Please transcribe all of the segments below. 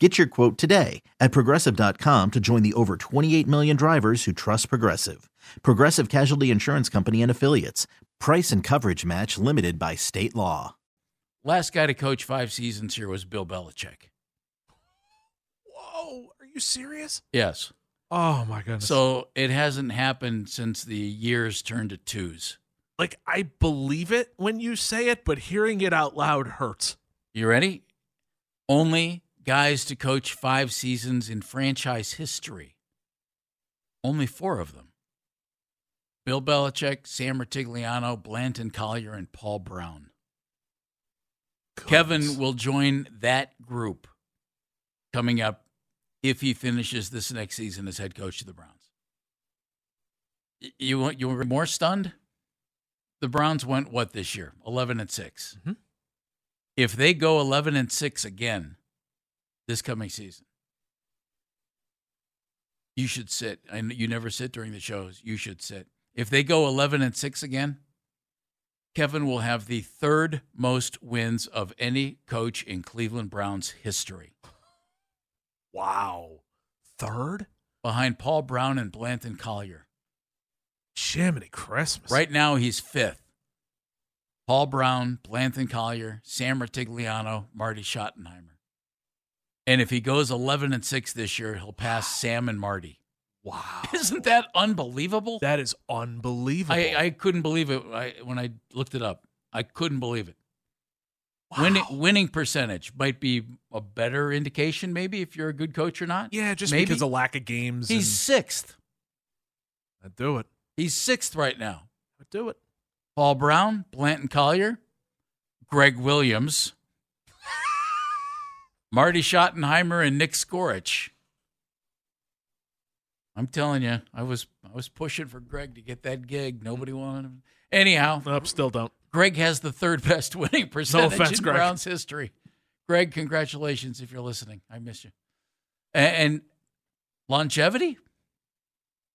Get your quote today at progressive.com to join the over 28 million drivers who trust Progressive. Progressive Casualty Insurance Company and Affiliates. Price and coverage match limited by state law. Last guy to coach five seasons here was Bill Belichick. Whoa, are you serious? Yes. Oh my goodness. So it hasn't happened since the years turned to twos. like I believe it when you say it, but hearing it out loud hurts. You ready? Only guys to coach five seasons in franchise history. Only four of them. Bill Belichick, Sam Rutigliano, Blanton Collier, and Paul Brown. Kevin will join that group coming up if he finishes this next season as head coach of the Browns. You want you were more stunned? The Browns went what this year? Eleven and 6 Mhm. If they go eleven and six again this coming season, you should sit. And you never sit during the shows. You should sit. If they go eleven and six again, Kevin will have the third most wins of any coach in Cleveland Browns history, Wow. Third? behind Paul Brown and Blanton Collier. Jiminy Christmas. Right now, he's fifth. Paul Brown, Blanton Collier, Sam Rutigliano, Marty Schottenheimer. And if he goes 11 and 6 this year, he'll pass Sam and Marty. Wow. Isn't that unbelievable? That is unbelievable. I, I couldn't believe it I, when I looked it up. I couldn't believe it. wow. Winning, winning percentage might be a better indication, maybe, if you're a good coach or not. Yeah, just Maybe. because of lack of games. He's sixth. I'd do it. He's sixth right now. I'd do it. Paul Brown, Blanton Collier, Gregg Williams, Marty Schottenheimer, and Nick Skorich. I'm telling you, I was I was pushing for Greg to get that gig. Nobody wanted him. Anyhow, Nope, still don't. Greg has the third best winning percentage offense, in Greg. Browns history. Greg, congratulations if you're listening. I miss you. And, longevity?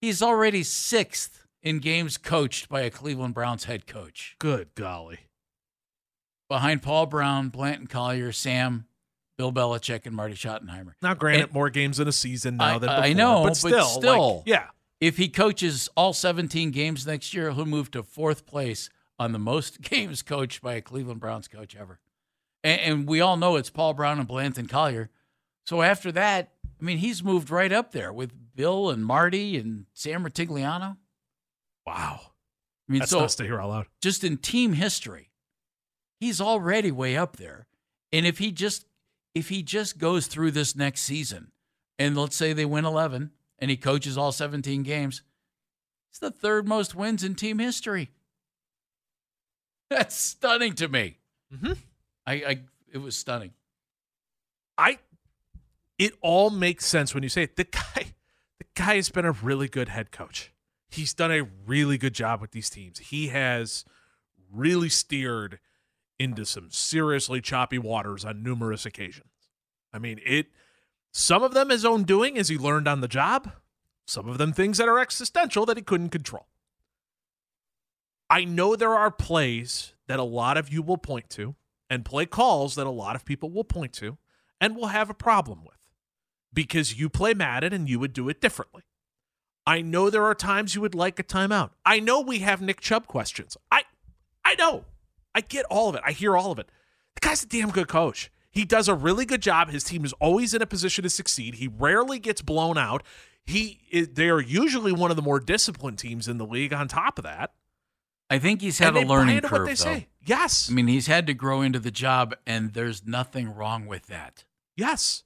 He's already sixth in games coached by a Cleveland Browns head coach. Good golly. Behind Paul Brown, Blanton Collier, Sam, Bill Belichick, and Marty Schottenheimer. Now, granted, And- more games in a season now I- than I know, but but still, still. like, yeah. If he coaches all 17 games next year, he'll move to fourth place on the most games coached by a Cleveland Browns coach ever. And, and we all know it's Paul Brown and Blanton Collier. So after that, I mean, he's moved right up there with Bill and Marty and Sam Rutigliano. Wow. I mean, That's so to hear out loud. just in team history, he's already way up there. And if he just if he just goes through this next season, and let's say they win eleven, and he coaches all seventeen games, it's the third most wins in team history. That's stunning to me. Mhm. I, I it was stunning. I it all makes sense when you say it. The guy the guy has been a really good head coach. He's done a really good job with these teams. He has really steered into some seriously choppy waters on numerous occasions. I mean, it some of them his own doing as he learned on the job, some of them things that are existential that he couldn't control. I know there are plays that a lot of you will point to and play calls that a lot of people will point to and will have a problem with because you play Madden and you would do it differently. I know there are times you would like a timeout. I know we have Nick Chubb questions. I I know. I get all of it. I hear all of it. The guy's a damn good coach. He does a really good job. His team is always in a position to succeed. He rarely gets blown out. He is, they are usually one of the more disciplined teams in the league. On top of that, I think he's had a learning curve. Though. say, yes, I mean, he's had to grow into the job, and there's nothing wrong with that. yes.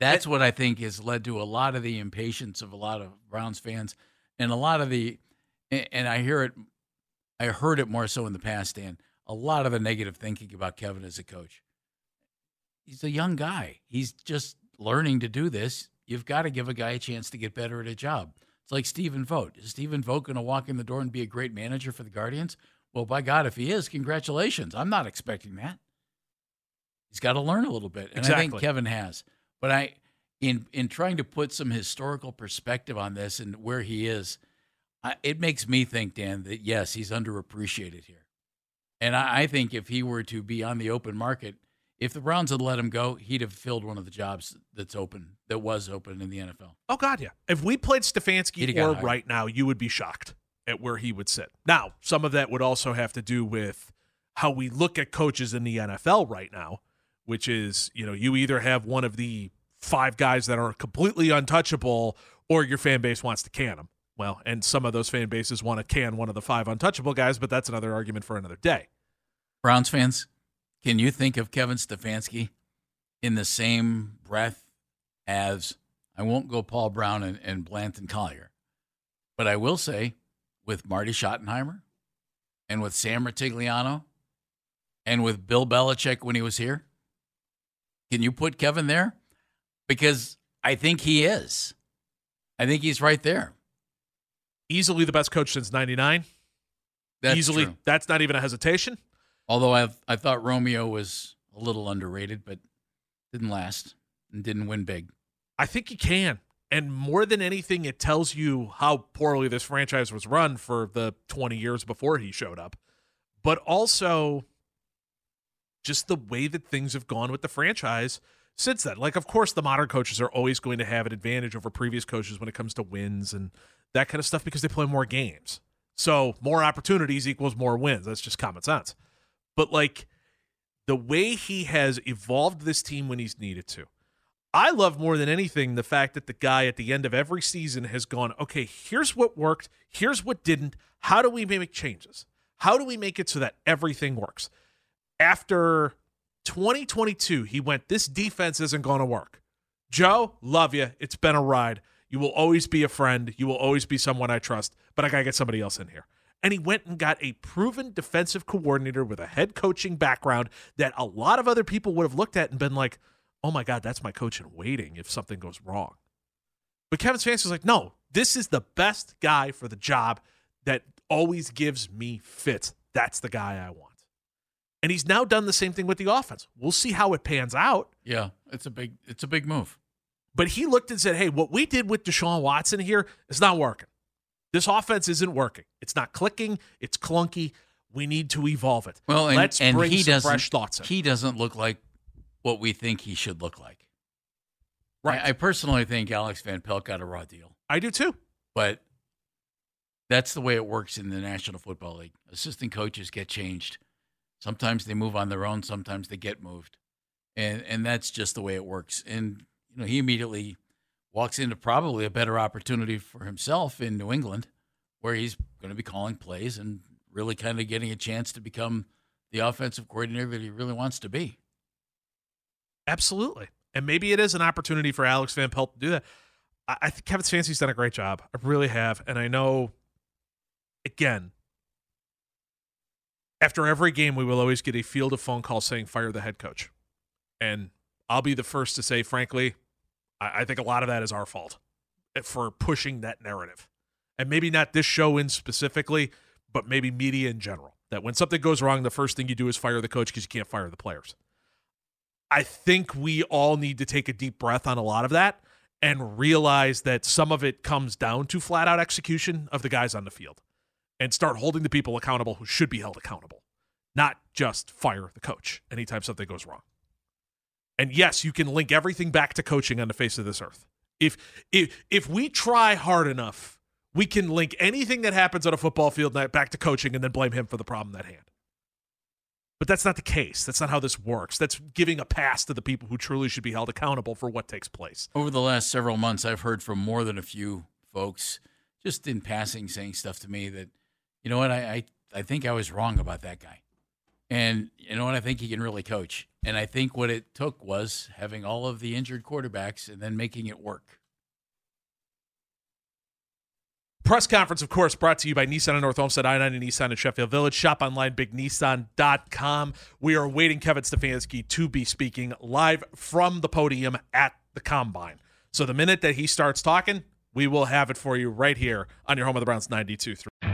That's what I think has led to a lot of the impatience of a lot of Browns fans, and a lot of the, and I hear it, I heard it more so in the past, Dan. A lot of the negative thinking about Kevin as a coach. He's a young guy. He's just learning to do this. You've got to give a guy a chance to get better at a job. It's like Stephen Vogt. Is Stephen Vogt going to walk in the door and be a great manager for the Guardians? Well, by God, if he is, congratulations. I'm not expecting that. He's got to learn a little bit, and I think Kevin has. But I, in in trying to put some historical perspective on this and where he is, I, it makes me think, Dan, that yes, he's underappreciated here. And I, I think if he were to be on the open market, if the Browns had let him go, he'd have filled one of the jobs that's open, that was open in the NFL. Oh God, yeah. If we played Stefanski He'd have got or right now, you would be shocked at where he would sit. Now, some of that would also have to do with how we look at coaches in the NFL right now, which is, you know, you either have one of the five guys that are completely untouchable or your fan base wants to can them. Well, and some of those fan bases want to can one of the five untouchable guys, but that's another argument for another day. Browns fans, can you think of Kevin Stefanski in the same breath as I won't go Paul Brown and, and Blanton Collier, but I will say with Marty Schottenheimer and with Sam Rutigliano and with Bill Belichick when he was here? Can you put Kevin there? Because I think he is. I think he's right there. Easily the best coach since 99. That's Easily, true. that's not even a hesitation. Although I I thought Romeo was a little underrated, but didn't last and didn't win big. I think he can. And more than anything, it tells you how poorly this franchise was run for the 20 years before he showed up. But also just the way that things have gone with the franchise since then. Like, of course, the modern coaches are always going to have an advantage over previous coaches when it comes to wins and that kind of stuff because they play more games. So, more opportunities equals more wins. That's just common sense. But, like, the way he has evolved this team when he's needed to. I love more than anything the fact that the guy at the end of every season has gone, okay, here's what worked, here's what didn't. How do we make changes? How do we make it so that everything works? After 2022, he went, this defense isn't going to work. Joe, love you. It's been a ride. You will always be a friend. You will always be someone I trust, but I got to get somebody else in here. And he went and got a proven defensive coordinator with a head coaching background that a lot of other people would have looked at and been like, oh my God, that's my coach in waiting if something goes wrong. But Kevin Stefanski was like, no, this is the best guy for the job that always gives me fits. That's the guy I want. And he's now done the same thing with the offense. We'll see how it pans out. Yeah, it's a big it's a big move. But he looked and said, hey, what we did with Deshaun Watson here is not working. This offense isn't working. It's not clicking. It's clunky. We need to evolve it. Well, and, let's and bring he some doesn't fresh thoughts in. he doesn't look like what we think he should look like. Right. I, I personally think Alex Van Pelt got a raw deal, I do too. but that's the way it works in the National Football League. Assistant coaches get changed. Sometimes they move on their own. Sometimes they get moved, and and that's just the way it works. And you know, he immediately walks into probably a better opportunity for himself in New England, where he's going to be calling plays and really kind of getting a chance to become the offensive coordinator that he really wants to be. Absolutely. And maybe it is an opportunity for Alex Van Pelt to do that. I, I think Kevin Stefanski's done a great job. I really have. And I know, again, after every game, we will always get a field of phone calls saying, fire the head coach. And I'll be the first to say, frankly, I, I think a lot of that is our fault eh, for pushing that narrative. And maybe not this show in specifically, but maybe media in general. That when something goes wrong, the first thing you do is fire the coach because you can't fire the players. I think we all need to take a deep breath on a lot of that and realize that some of it comes down to flat out execution of the guys on the field and start holding the people accountable who should be held accountable, not just fire the coach anytime something goes wrong. And yes, you can link everything back to coaching on the face of this earth. If if if we try hard enough, we can link anything that happens on a football field back to coaching and then blame him for the problem at hand. But that's not the case. That's not how this works. That's giving a pass to the people who truly should be held accountable for what takes place. Over the last several months, I've heard from more than a few folks, just in passing, saying stuff to me that, you know what, I, I, I think I was wrong about that guy. And you know what, I think he can really coach. And I think what it took was having all of the injured quarterbacks and then making it work. Press conference, of course, brought to you by Nissan and North Olmsted, I 9 and Nissan in Sheffield Village. Shop online, bignissan.com. We are waiting Kevin Stefanski to be speaking live from the podium at the combine. So the minute that he starts talking, we will have it for you right here on your home of the Browns 92 3.